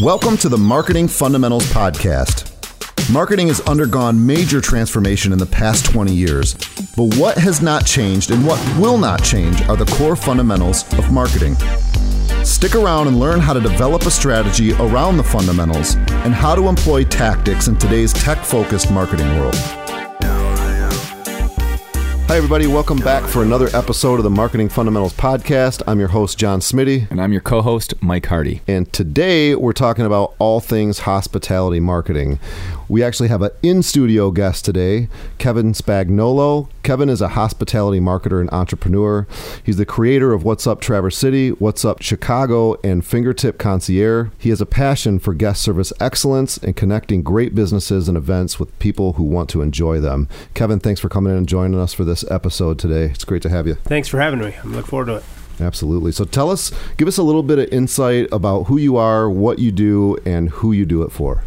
Welcome to the Marketing Fundamentals Podcast. Marketing has undergone major transformation in the past 20 years, but what has not changed and what will not change are the core fundamentals of marketing. Stick around and learn how to develop a strategy around the fundamentals and how to employ tactics in today's tech focused marketing world. Everybody. Welcome back for another episode of the Marketing Fundamentals Podcast. I'm your host, John Smitty. And I'm your co host, Mike Hardy. And today we're talking about all things hospitality marketing. We actually have an in studio guest today, Kevin Spagnuolo. Kevin is a hospitality marketer and entrepreneur. He's the creator of What's Up Traverse City, What's Up Chicago, and Fingertip Concierge. He has a passion for guest service excellence and connecting great businesses and events with people who want to enjoy them. Kevin, thanks for coming in and joining us for this episode today. It's great to have you. Thanks for having me. I'm looking forward to it. Absolutely. So tell us, give us a little bit of insight about who you are, what you do, and who you do it for.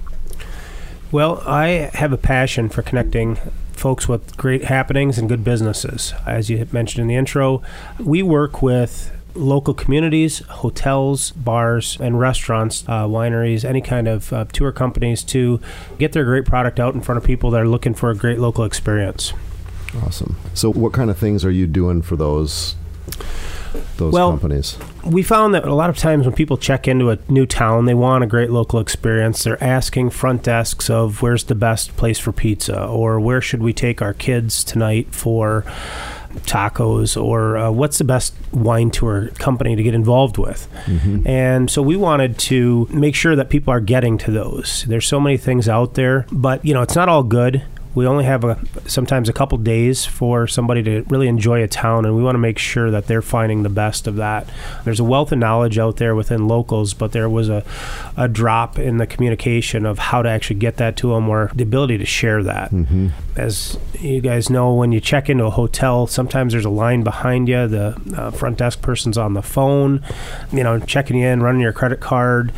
Well, I have a passion for connecting folks with great happenings and good businesses. As you mentioned in the intro, we work with local communities, hotels, bars, and restaurants, uh, wineries, any kind of uh, tour companies to get their great product out in front of people that are looking for a great local experience. Awesome. So, what kind of things are you doing for those those well, companies? We found that a lot of times when people check into a new town, they want a great local experience. They're asking front desks of where's the best place for pizza or where should we take our kids tonight for tacos or uh, what's the best wine tour company to get involved with. Mm-hmm. And so we wanted to make sure that people are getting to those. There's so many things out there, but you know, it's not all good we only have a, sometimes a couple days for somebody to really enjoy a town, and we want to make sure that they're finding the best of that. There's a wealth of knowledge out there within locals, but there was a, a drop in the communication of how to actually get that to them or the ability to share that. Mm-hmm. As you guys know, when you check into a hotel, sometimes there's a line behind you. The uh, front desk person's on the phone, you know, checking you in, running your credit card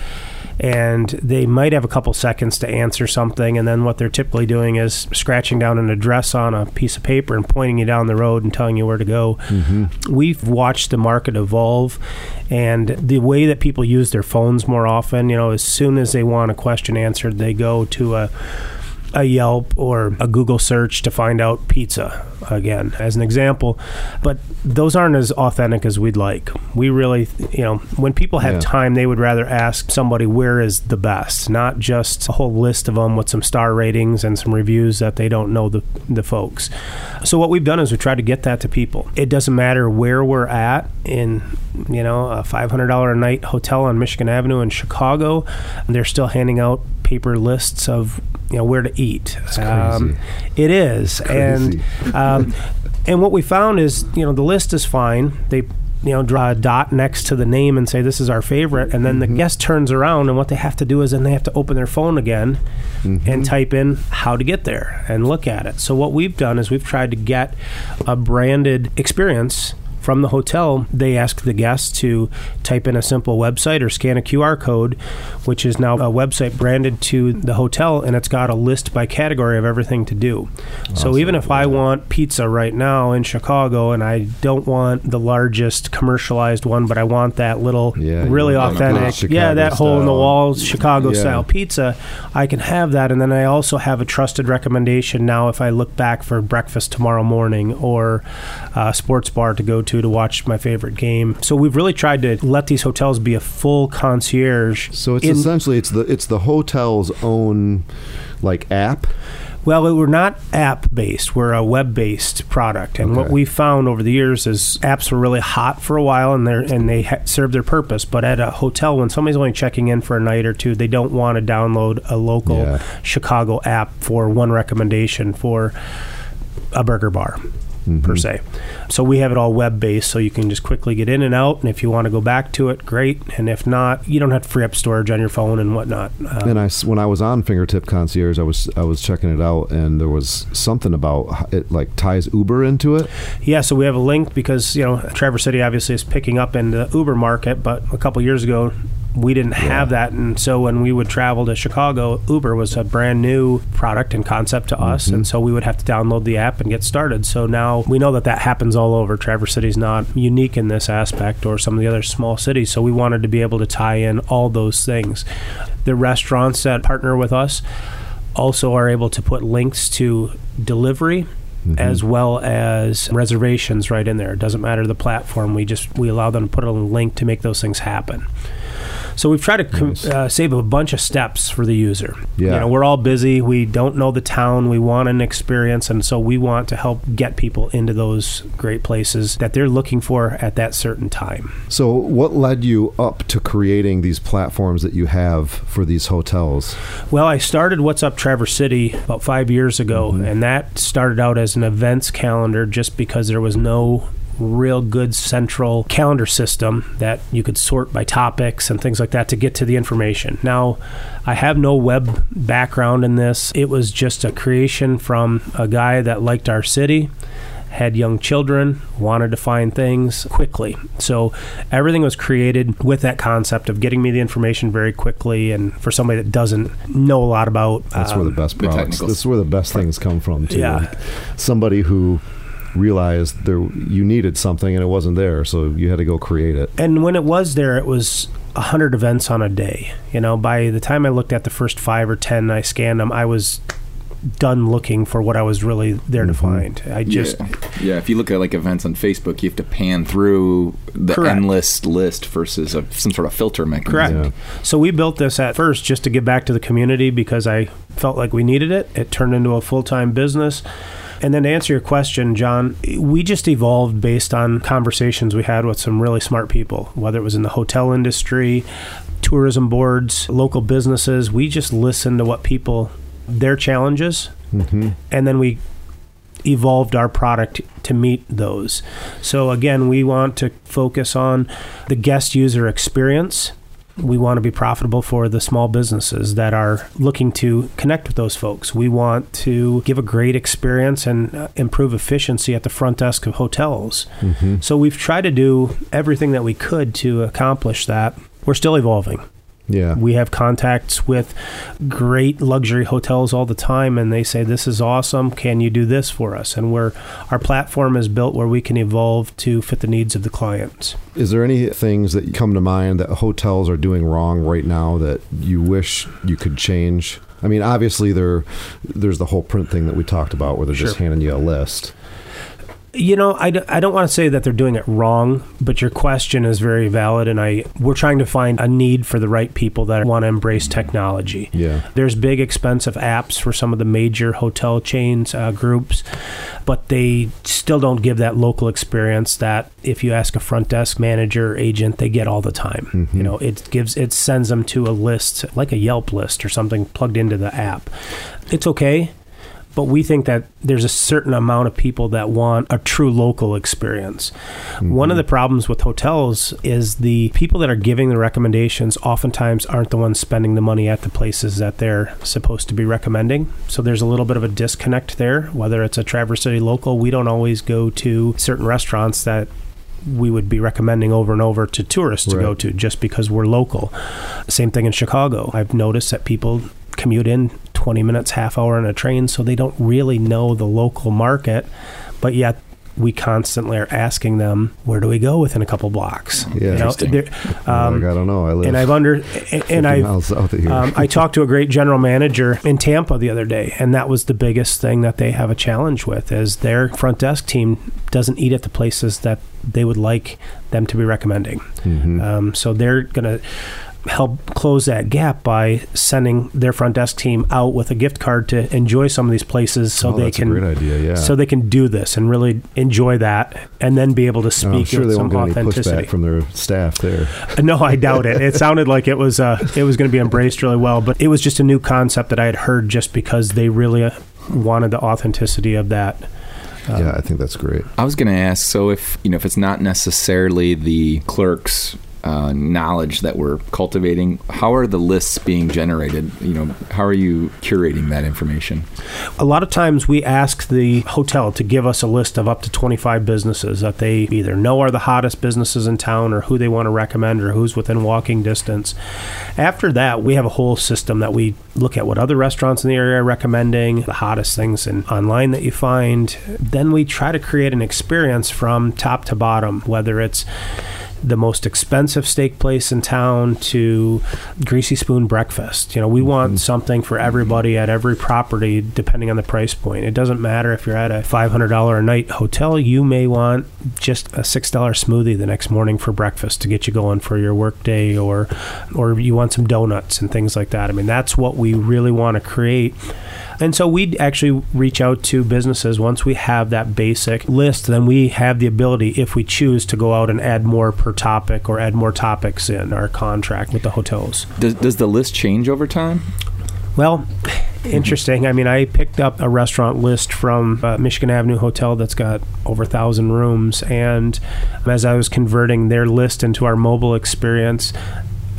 and they might have a couple seconds to answer something and then what they're typically doing is scratching down an address on a piece of paper and pointing you down the road and telling you where to go mm-hmm. we've watched the market evolve and the way that people use their phones more often you know as soon as they want a question answered they go to a a Yelp or a Google search to find out pizza again as an example. But those aren't as authentic as we'd like. We really you know when people have yeah. time they would rather ask somebody where is the best not just a whole list of them with some star ratings and some reviews that they don't know the, the folks. So what we've done is we try to get that to people. It doesn't matter where we're at in you know a $500 a night hotel on Michigan Avenue in Chicago they're still handing out paper lists of you know where to eat. Um, it is, and um, and what we found is you know the list is fine. They you know draw a dot next to the name and say this is our favorite, and then mm-hmm. the guest turns around and what they have to do is then they have to open their phone again mm-hmm. and type in how to get there and look at it. So what we've done is we've tried to get a branded experience from the hotel, they ask the guests to type in a simple website or scan a QR code, which is now a website branded to the hotel, and it's got a list by category of everything to do. Awesome. So even if I want pizza right now in Chicago and I don't want the largest commercialized one, but I want that little yeah, really authentic, yeah, that hole in the wall Chicago yeah. style pizza, I can have that. And then I also have a trusted recommendation now if I look back for breakfast tomorrow morning or a sports bar to go to to to watch my favorite game. So we've really tried to let these hotels be a full concierge. So it's in, essentially it's the it's the hotel's own like app. Well, we're not app based. We're a web based product, and okay. what we found over the years is apps were really hot for a while, and they and they ha- served their purpose. But at a hotel, when somebody's only checking in for a night or two, they don't want to download a local yeah. Chicago app for one recommendation for a burger bar mm-hmm. per se. So we have it all web based, so you can just quickly get in and out. And if you want to go back to it, great. And if not, you don't have to free up storage on your phone and whatnot. Um, and I, when I was on Fingertip Concierge, I was I was checking it out, and there was something about it like ties Uber into it. Yeah, so we have a link because you know Traverse City obviously is picking up in the Uber market, but a couple years ago we didn't have that. And so when we would travel to chicago uber was a brand new product and concept to us. Mm-hmm. And so we would have to download the app and get started. So now we know that that happens all over. Traverse city's not unique in this aspect or some of the other small cities. So we wanted to be able to tie in all those things. The restaurants that partner with us also are able to put links to delivery mm-hmm. as well as reservations right in there. It doesn't matter the platform. We just we allow them to put a link to make those things happen. So we've tried to com- Nice. uh, save a bunch of steps for the user. Yeah. You know, we're all busy. We don't know the town. We want an experience, and so we want to help get people into those great places that they're looking for at that certain time. So, what led you up to creating these platforms that you have for these hotels? Well, I started What's Up Traverse City about five years ago, and that started out as an events calendar just because there was no real good central calendar system that you could sort by topics and things like that to get to the information. Now, I have no web background in this. It was just a creation from a guy that liked our city had young children, wanted to find things quickly. So everything was created with that concept of getting me the information very quickly. And for somebody that doesn't know a lot about, That's where the um, best products. technicals. This is where the best things come from. Too. Yeah. Like somebody who realized there you needed something and it wasn't there, so you had to go create it. and when it was there, it was a hundred events on a day. You know, by the time I looked at the first five or ten, I scanned them. I was done looking for what I was really there to Mhm. find. I just yeah. yeah, if you look at like events on Facebook, you have to pan through the Correct. endless list versus a, some sort of filter mechanism. Correct. So we built this at first just to give back to the community because I felt like we needed it. It turned into a full time business. And then to answer your question, John, we just evolved based on conversations we had with some really smart people, whether it was in the hotel industry, tourism boards, local businesses. We just listened to what people, their challenges, hmm and then we evolved our product to meet those. So again, we want to focus on the guest user experience. We want to be profitable for the small businesses that are looking to connect with those folks. We want to give a great experience and uh, improve efficiency at the front desk of hotels. hmm So we've tried to do everything that we could to accomplish that. We're still evolving. Yeah. We have contacts with great luxury hotels all the time, and they say, "This is awesome. Can you do this for us?" And we're our platform is built where we can evolve to fit the needs of the clients. Is there any things that come to mind that hotels are doing wrong right now that you wish you could change? I mean, obviously there, there's the whole print thing that we talked about, where they're just handing you a list. You know, I, d- I don't want to say that they're doing it wrong, but your question is very valid, and I we're trying to find a need for the right people that want to embrace technology. Yeah. There's big, expensive apps for some of the major hotel chains uh, groups, but they still don't give that local experience that if you ask a front desk manager agent, they get all the time. Mhm. You know, it gives it sends them to a list like a Yelp list or something plugged into the app. It's okay. But we think that there's a certain amount of people that want a true local experience. One of mm-hmm. the problems with hotels is the people that are giving the recommendations oftentimes aren't the ones spending the money at the places that they're supposed to be recommending. So there's a little bit of a disconnect there. Whether it's a Traverse City local, we don't always go to certain restaurants that we would be recommending over and over to tourists to go to just because we're local. Same thing in Chicago. I've noticed that people commute in 20 minutes, half hour on a train, so they don't really know the local market, but yet we constantly are asking them, where do we go within a couple blocks? Yeah. You know, um, like, I don't know. I live and I've under and, and I've miles south of here. um, I talked to a great general manager in Tampa the other day, and that was the biggest thing that they have a challenge with is their front desk team doesn't eat at the places that they would like them to be recommending. Mhm. Um, so they're going to help close that gap by sending their front desk team out with a gift card to enjoy some of these places, so oh, they that's can a great idea. Yeah. so they can do this and really enjoy that, and then be able to Oh, speak I'm sure with they some won't get any authenticity. pushback from their staff there. No, I doubt it. It sounded like it was uh, it was going to be embraced really well, but it was just a new concept that I had heard just because they really uh, wanted the authenticity of that. Um, yeah, I think that's great. I was going to ask, so if you know, if it's not necessarily the clerks uh, knowledge that we're cultivating. How are the lists being generated? You know, how are you curating that information? A lot of times we ask the hotel to give us a list of up to 25 businesses that they either know are the hottest businesses in town or who they want to recommend or who's within walking distance. After that, we have a whole system that we look at what other restaurants in the area are recommending, the hottest things in online that you find. Then we try to create an experience from top to bottom, whether it's the most expensive steak place in town to greasy spoon breakfast. You know, we want mm-hmm. something for everybody at every property depending on the price point. It doesn't matter if you're at a $500 a night hotel, you may want just a $6 smoothie the next morning for breakfast to get you going for your workday or or you want some donuts and things like that. I mean, that's what we really want to create and so we actually reach out to businesses once we have that basic list, then we have the ability, if we choose, to go out and add more per topic or add more topics in our contract with the hotels. Does, does the list change over time? Well, interesting. I mean, I picked up a restaurant list from uh, Michigan Avenue Hotel that's got over a thousand rooms, and as I was converting their list into our mobile experience,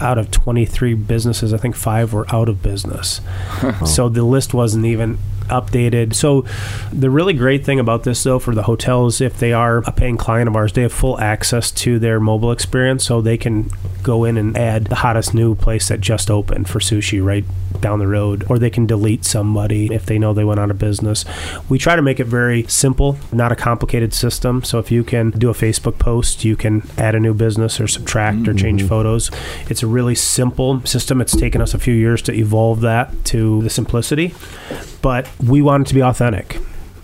out of 23 businesses, I think five were out of business. so the list wasn't even updated. So the really great thing about this though for the hotels if they are a paying client of ours, they have full access to their mobile experience so they can go in and add the hottest new place that just opened for sushi right down the road or they can delete somebody if they know they went out of business. We try to make it very simple, not a complicated system. So if you can do a Facebook post, you can add a new business or subtract mm-hmm. or change mm-hmm. photos. It's a really simple system. It's taken us a few years to evolve that to the simplicity but we want it to be authentic.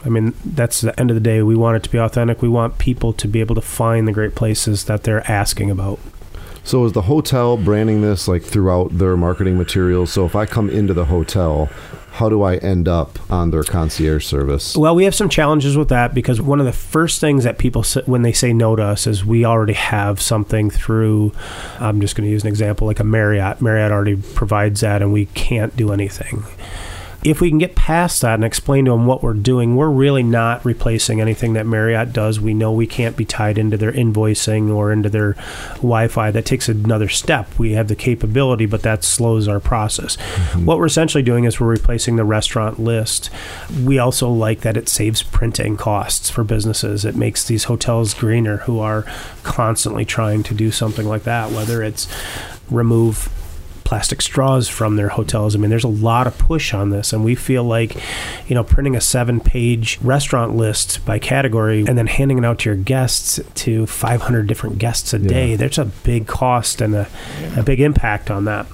I mean, that's the end of the day. We want it to be authentic. We want people to be able to find the great places that they're asking about. So is the hotel branding this like throughout their marketing materials? So if I come into the hotel, how do I end up on their concierge service? Well, we have some challenges with that because one of the first things that people say, when they say no to us is we already have something through. I'm just going to use an example like a Marriott. Marriott already provides that, and we can't do anything if we can get past that and explain to them what we're doing, we're really not replacing anything that Marriott does. We know we can't be tied into their invoicing or into their Wi Fi. That takes another step. We have the capability, but that slows our process. Mm-hmm. What we're essentially doing is we're replacing the restaurant list. We also like that it saves printing costs for businesses. It makes these hotels greener who are constantly trying to do something like that, whether it's remove plastic straws from their hotels. I mean, there's a lot of push on this, and we feel like, you know, printing a seven page restaurant list by category and then handing it out to your guests to 500 different guests a day, there's a big cost and a, a big impact on that.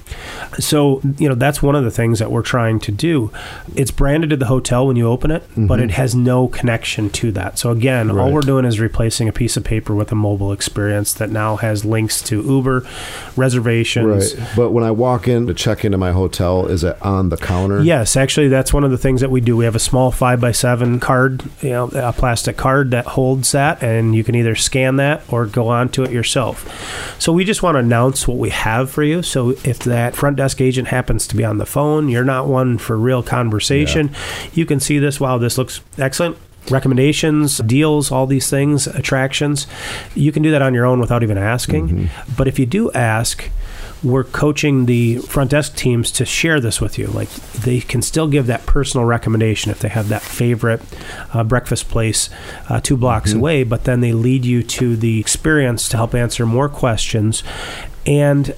So, you know, that's one of the things that we're trying to do. It's branded to the hotel when you open it, mm-hmm. but it has no connection to that. So, again, right. all we're doing is replacing a piece of paper with a mobile experience that now has links to Uber, reservations. Right. But when I walk walk in to check into my hotel, is it on the counter? Yes, actually, that's one of the things that we do. We have a small five by seven card, you know, a plastic card that holds that, and you can either scan that or go onto it yourself. So we just want to announce what we have for you. So if that front desk agent happens to be on the phone, you're not one for real conversation. Yeah. You can see this. Wow, this looks excellent recommendations, deals, all these things, attractions. You can do that on your own without even asking. Mm-hmm. But if you do ask, we're coaching the front desk teams to share this with you. Like they can still give that personal recommendation if they have that favorite uh, breakfast place uh, two blocks mm-hmm. away, but then they lead you to the experience to help answer more questions. And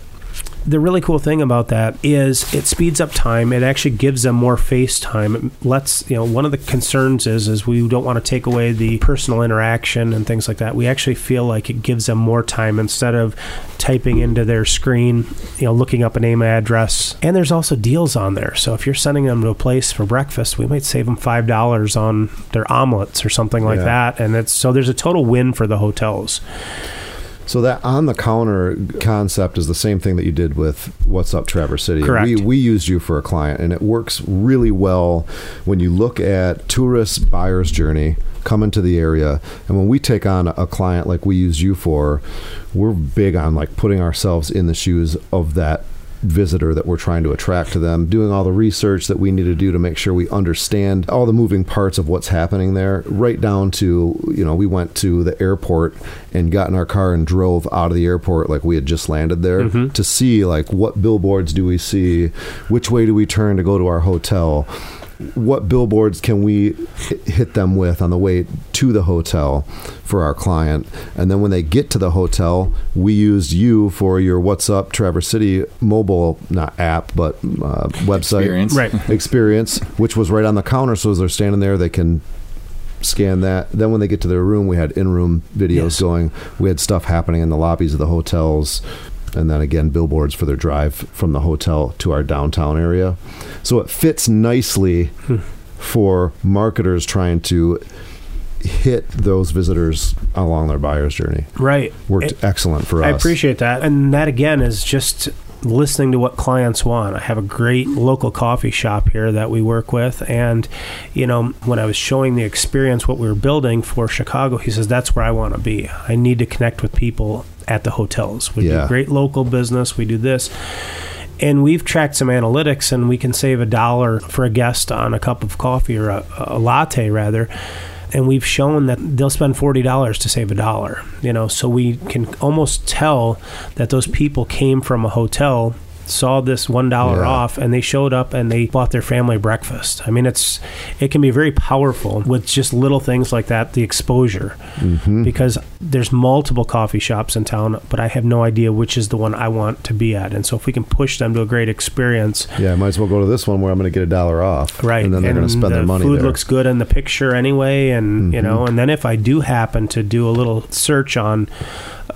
the really cool thing about that is it speeds up time. It actually gives them more face time. It lets you know one of the concerns is is we don't want to take away the personal interaction and things like that. We actually feel like it gives them more time instead of typing into their screen, you know, looking up a name and address. And there's also deals on there. So if you're sending them to a place for breakfast, we might save them five dollars on their omelets or something like yeah. that. And it's so there's a total win for the hotels. So that on the counter concept is the same thing that you did with What's Up Traverse City. Correct. We, we used you for a client, and it works really well when you look at tourist buyer's journey coming to the area. And when we take on a client like we use you for, we're big on like putting ourselves in the shoes of that visitor that we're trying to attract to them, doing all the research that we need to do to make sure we understand all the moving parts of what's happening there, right down to, you know, we went to the airport and got in our car and drove out of the airport like we had just landed there Mhm. to see like what billboards do we see, which way do we turn to go to our hotel what billboards can we hit them with on the way to the hotel for our client and then when they get to the hotel we used you for your what's up traverse city mobile not app but uh, website Experience. Right. experience which was right on the counter so as they're standing there they can scan that then when they get to their room we had in-room videos Yes. going we had stuff happening in the lobbies of the hotels and then again billboards for their drive from the hotel to our downtown area so it fits nicely Hmm. for marketers trying to hit those visitors along their buyer's journey Right. worked excellent for us I appreciate that. And that again is just listening to what clients want. I have a great local coffee shop here that we work with and you know, when I was showing the experience what we were building for Chicago, he says that's where I want to be. I need to connect with people at the hotels. We Yeah. do great local business, we do this. And we've tracked some analytics and we can save a dollar for a guest on a cup of coffee or a, a latte rather and we've shown that they'll spend forty dollars to save a dollar. You know, so we can almost tell that those people came from a hotel, saw this one dollar Yeah. off, and they showed up and they bought their family breakfast. I mean, it's it can be very powerful with just little things like that, the exposure, Mhm. because there's multiple coffee shops in town, but I have no idea which is the one I want to be at. And so if we can push them to a great experience, yeah I might as well go to this one where i'm going to get a dollar off right and then they're going to spend the their money The food there looks good in the picture anyway and you Mhm. know and then if i do happen to do a little search on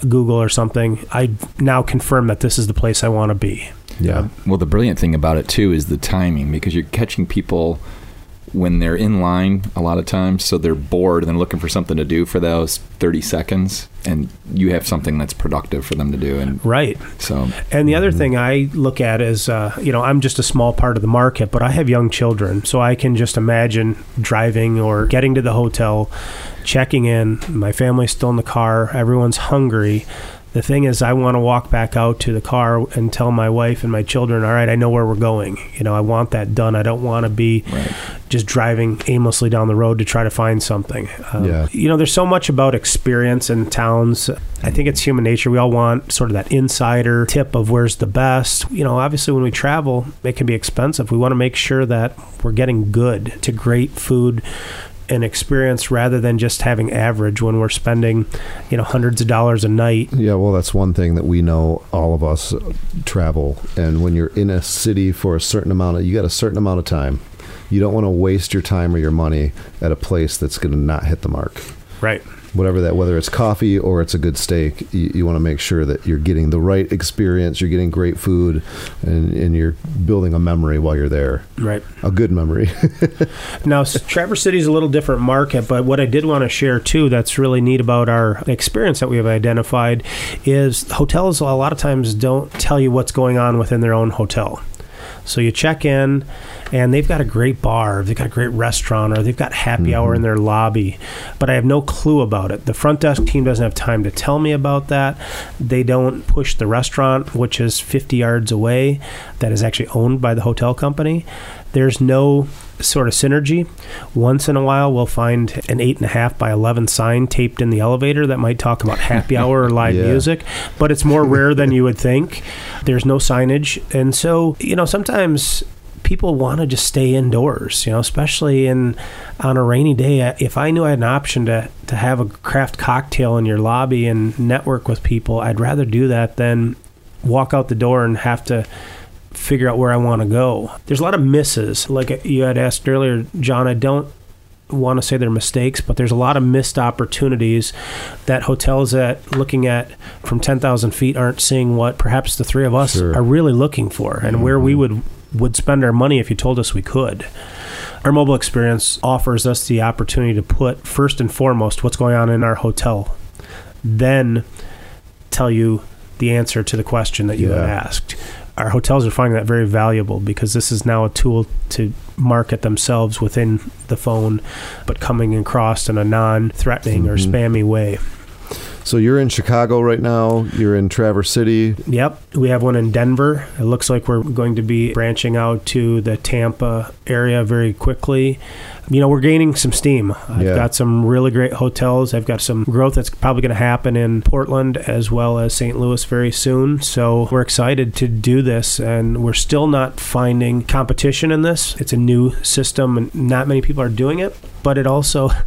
google or something i now confirm that this is the place i want to be yeah Well, the brilliant thing about it too is the timing because you're catching people when they're in line a lot of times, so they're bored and they're looking for something to do for those 30 seconds, and you have something that's productive for them to do. And right so, and the other thing i look at is uh, you know i'm just a small part of the market but i have young children so i can just imagine driving or getting to the hotel checking in my family's still in the car everyone's hungry the thing is i want to walk back out to the car and tell my wife and my children all right i know where we're going you know i want that done i don't want to be right. just driving aimlessly down the road to try to find something. Um, Yeah. You know, there's so much about experience in towns. I think it's human nature. We all want sort of that insider tip of where's the best. You know, obviously, when we travel, it can be expensive. We want to make sure that we're getting good to great food and experience rather than just having average when we're spending, you know, hundreds of dollars a night. Yeah, well, that's one thing that we know. All of us travel, and when you're in a city for a certain amount of, you got a certain amount of time. You don't want to waste your time or your money at a place that's going to not hit the mark. Right. Whatever that, whether it's coffee or it's a good steak, you, you want to make sure that you're getting the right experience, you're getting great food, and, and you're building a memory while you're there. Right. A good memory. Now, Traverse City is a little different market, but what I did want to share too that's really neat about our experience that we have identified is hotels a lot of times don't tell you what's going on within their own hotel. So you check in, and they've got a great bar, they've got a great restaurant, or they've got happy hour in mm-hmm. their lobby, but I have no clue about it. The front desk team doesn't have time to tell me about that. They don't push the restaurant, which is 50 yards away, that is actually owned by the hotel company. There's no sort of synergy. Once in a while, we'll find an eight and a half by 11 sign taped in the elevator that might talk about happy hour or live Yeah. music, but it's more rare than you would think. There's no signage. And so, you know, sometimes people want to just stay indoors, you know, especially in on a rainy day. If I knew I had an option to, to have a craft cocktail in your lobby and network with people, I'd rather do that than walk out the door and have to figure out where I want to go. There's a lot of misses. Like uh, you had asked earlier, John, I don't want to say they're mistakes, but there's a lot of missed opportunities that hotels that looking at from 10,000 feet aren't seeing what perhaps the three of us Sure. are really looking for and where we mm-hmm. would would spend our money if you told us we could. Our mobile experience offers us the opportunity to put first and foremost what's going on in our hotel, then tell you the answer to the question that you had Yeah. asked. Our hotels are finding that very valuable because this is now a tool to market themselves within the phone, but coming across in a non threatening or Mhm. spammy way. So you're in Chicago right now. You're in Traverse City. Yep, we have one in Denver. It looks like we're going to be branching out to the Tampa area very quickly. You know, we're gaining some steam. I've Yeah. got some really great hotels. I've got some growth that's probably going to happen in Portland as well as St. Louis very soon. So we're excited to do this, and we're still not finding competition in this. It's a new system, and not many people are doing it, but it also.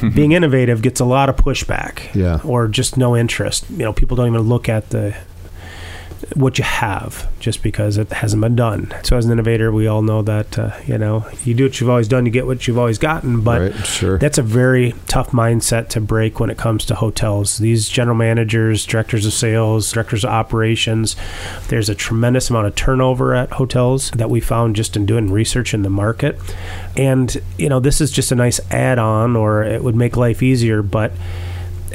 Being innovative gets a lot of pushback Yeah. or just no interest. You know, people don't even look at the what you have just because it hasn't been done. So as an innovator, we all know that uh, you know you do what you've always done, you get what you've always gotten. But right. Sure. that's a very tough mindset to break when it comes to hotels. These general managers, directors of sales, directors of operations, there's a tremendous amount of turnover at hotels that we found just in doing research in the market. And, you know, this is just a nice add on or it would make life easier, but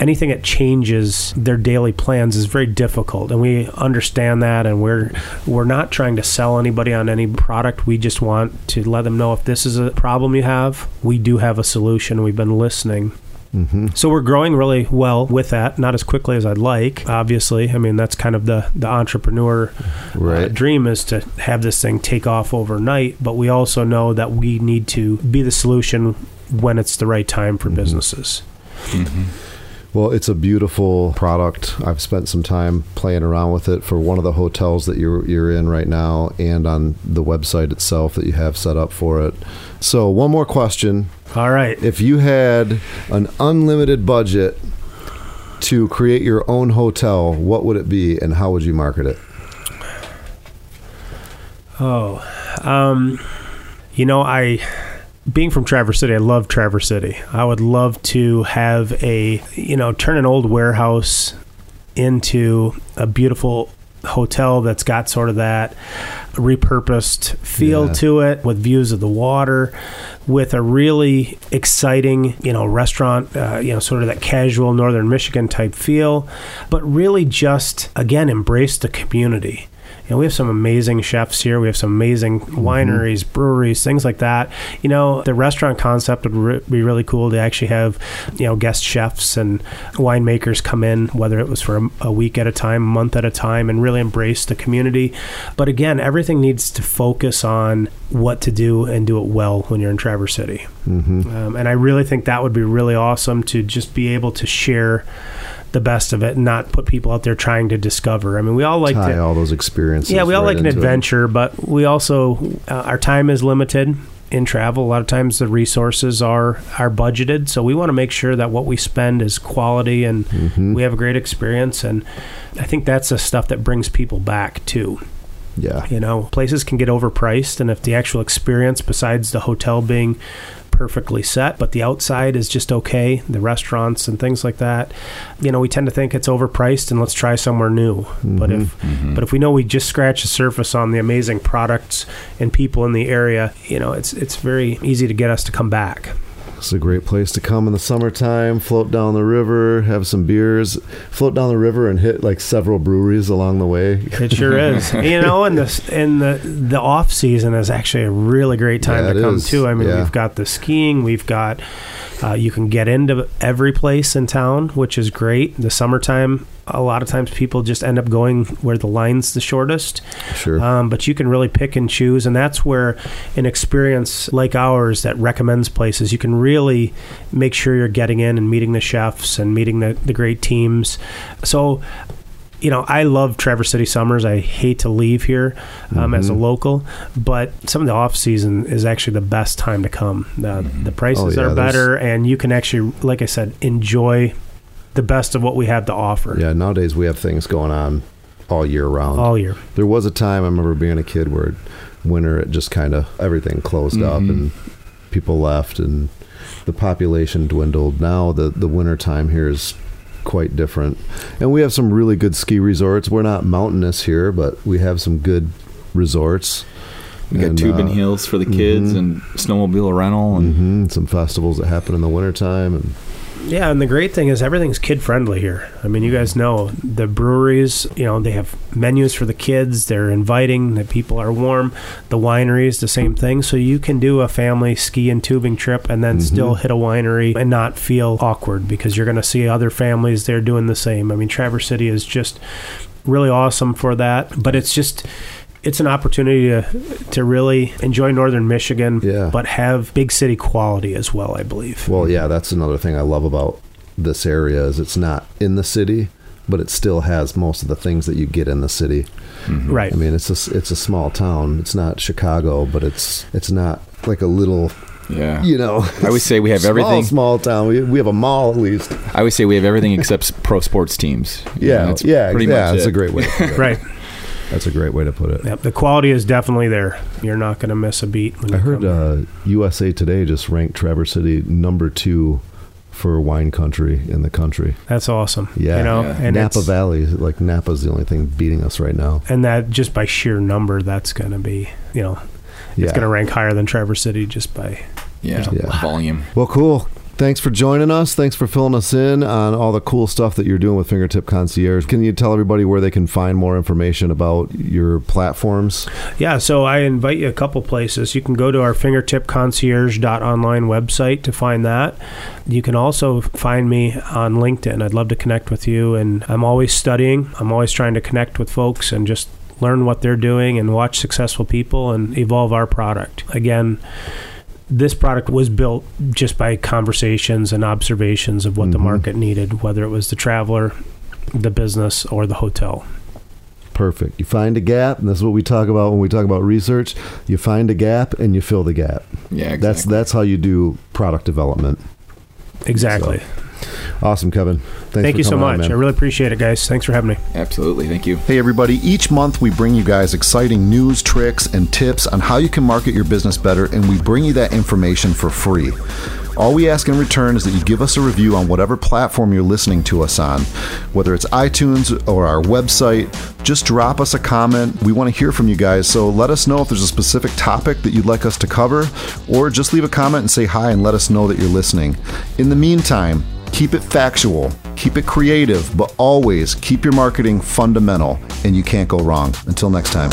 anything that changes their daily plans is very difficult and we understand that and we're we're not trying to sell anybody on any product. We just want to let them know if this is a problem you have we do have a solution we've been listening. Hmm so we're growing really well with that not as quickly as i'd like obviously. I mean that's kind of the the entrepreneur uh, dream is to have this thing take off overnight but we also know that we need to be the solution when it's the right time for businesses Well, it's a beautiful product. I've spent some time playing around with it for one of the hotels that you're you're in right now, and on the website itself that you have set up for it. So, one more question: all right If you had an unlimited budget to create your own hotel, what would it be, and how would you market it? Oh, um, you know, I being from Traverse City, I love Traverse City. I would love to have a you know turn an old warehouse into a beautiful hotel that's got sort of that repurposed feel Yeah. to it with views of the water with a really exciting you know restaurant uh, you know sort of that casual northern michigan type feel but really just again embrace the community you know, we have some amazing chefs here. We have some amazing wineries, breweries, things like that. You know, the restaurant concept would re- be really cool to actually have, you know, guest chefs and winemakers come in, whether it was for a, a week at a time, a month at a time, and really embrace the community. But again, everything needs to focus on what to do and do it well when you're in Traverse City. hmm Um, and I really think that would be really awesome to just be able to share the best of it and not put people out there trying to discover. I mean, we all like Tie to. all those experiences. Yeah, we all right like an into it. adventure, but we also uh, our time is limited in travel. A lot of times the resources are are budgeted, so we want to make sure that what we spend is quality and Mhm. we have a great experience. And I think that's the stuff that brings people back too. Yeah. You know, places can get overpriced, and if the actual experience, besides the hotel being perfectly set, but the outside is just okay, the restaurants and things like that, you know, we tend to think it's overpriced and let's try somewhere new. But Mhm. if but if we know we just scratch the surface on the amazing products and people in the area, you know, it's it's very easy to get us to come back. It's a great place to come in the summertime, float down the river, have some beers, float down the river and hit like several breweries along the way. It sure is. You know, and the and the the off season is actually a really great time Yeah, to come is. too. I mean, Yeah. we've got the skiing, we've got uh, you can get into every place in town, which is great. The summertime, a lot of times people just end up going where the line's the shortest. Sure. Um, but you can really pick and choose, and that's where an experience like ours that recommends places, you can really make sure you're getting in and meeting the chefs and meeting the, the great teams. So, you know, I love Traverse City summers. I hate to leave here um, as a Mhm. local, but some of the off season is actually the best time to come. The, the prices Oh, yeah, are better, and you can actually, like I said, enjoy the best of what we have to offer yeah, nowadays we have things going on all year round. all year. There was a time I remember being a kid where winter it just kind of everything closed up Mhm. and people left and the population dwindled. Now the the winter time here is quite different. And we have some really good ski resorts. We're not mountainous here, but we have some good resorts. We got And, tubing uh, hills for the kids mhm. and snowmobile rental and hmm Some festivals that happen in the wintertime and Yeah, and the great thing is everything's kid friendly here. I mean, you guys know the breweries, you know, they have menus for the kids. They're inviting, the people are warm. The wineries, the same thing. So you can do a family ski and tubing trip and then mm-hmm. still hit a winery and not feel awkward because you're going to see other families there doing the same. I mean, Traverse City is just really awesome for that, but it's just it's an opportunity to to really enjoy northern Michigan, Yeah. but have big city quality as well, I believe. Well, yeah, that's another thing I love about this area is it's not in the city, but it still has most of the things that you get in the city. Mm-hmm. Right. I mean, it's a it's a small town. It's not Chicago, but it's it's not like a little, Yeah. you know. I would say we have small, everything. Small town. We, we have a mall at least. I would say we have everything except pro sports teams. You Yeah, know, that's yeah, pretty yeah. much That's it. a great way. To put it. right. That's a great way to put it. Yep. The quality is definitely there. You're not going to miss a beat. When I you heard uh, USA Today just ranked Traverse City number two for wine country in the country. That's awesome. Yeah. You know, Yeah. and Napa Valley, like Napa's the only thing beating us right now. and that just by sheer number, that's going to be, you know, Yeah. it's going to rank higher than Traverse City just by. Yeah. Yeah. Volume. Well, cool. Thanks for joining us. Thanks for filling us in on all the cool stuff that you're doing with Fingertip Concierge. Can you tell everybody where they can find more information about your platforms? Yeah, so I invite you a couple places. You can go to our fingertipconcierge.online website to find that. You can also find me on LinkedIn. I'd love to connect with you, and I'm always studying. I'm always trying to connect with folks and just learn what they're doing and watch successful people and evolve our product. Again, this product was built just by conversations and observations of what the Mhm. market needed, whether it was the traveler, the business, or the hotel. Perfect. You find a gap, and that's what we talk about when we talk about research. You find a gap and you fill the gap. Yeah. Exactly. That's that's how you do product development. Exactly. Awesome, Kevin. Thanks Thank for you so coming on, much. I really appreciate it, guys. Thanks for having me. Absolutely. Thank you. Hey, everybody. Each month we bring you guys exciting news, tricks, and tips on how you can market your business better, and we bring you that information for free. All we ask in return is that you give us a review on whatever platform you're listening to us on, whether it's iTunes or our website. Just drop us a comment. We want to hear from you guys, so let us know if there's a specific topic that you'd like us to cover, or just leave a comment and say hi and let us know that you're listening. In the meantime, Keep it factual, keep it creative, but always keep your marketing fundamental, and you can't go wrong. Until next time.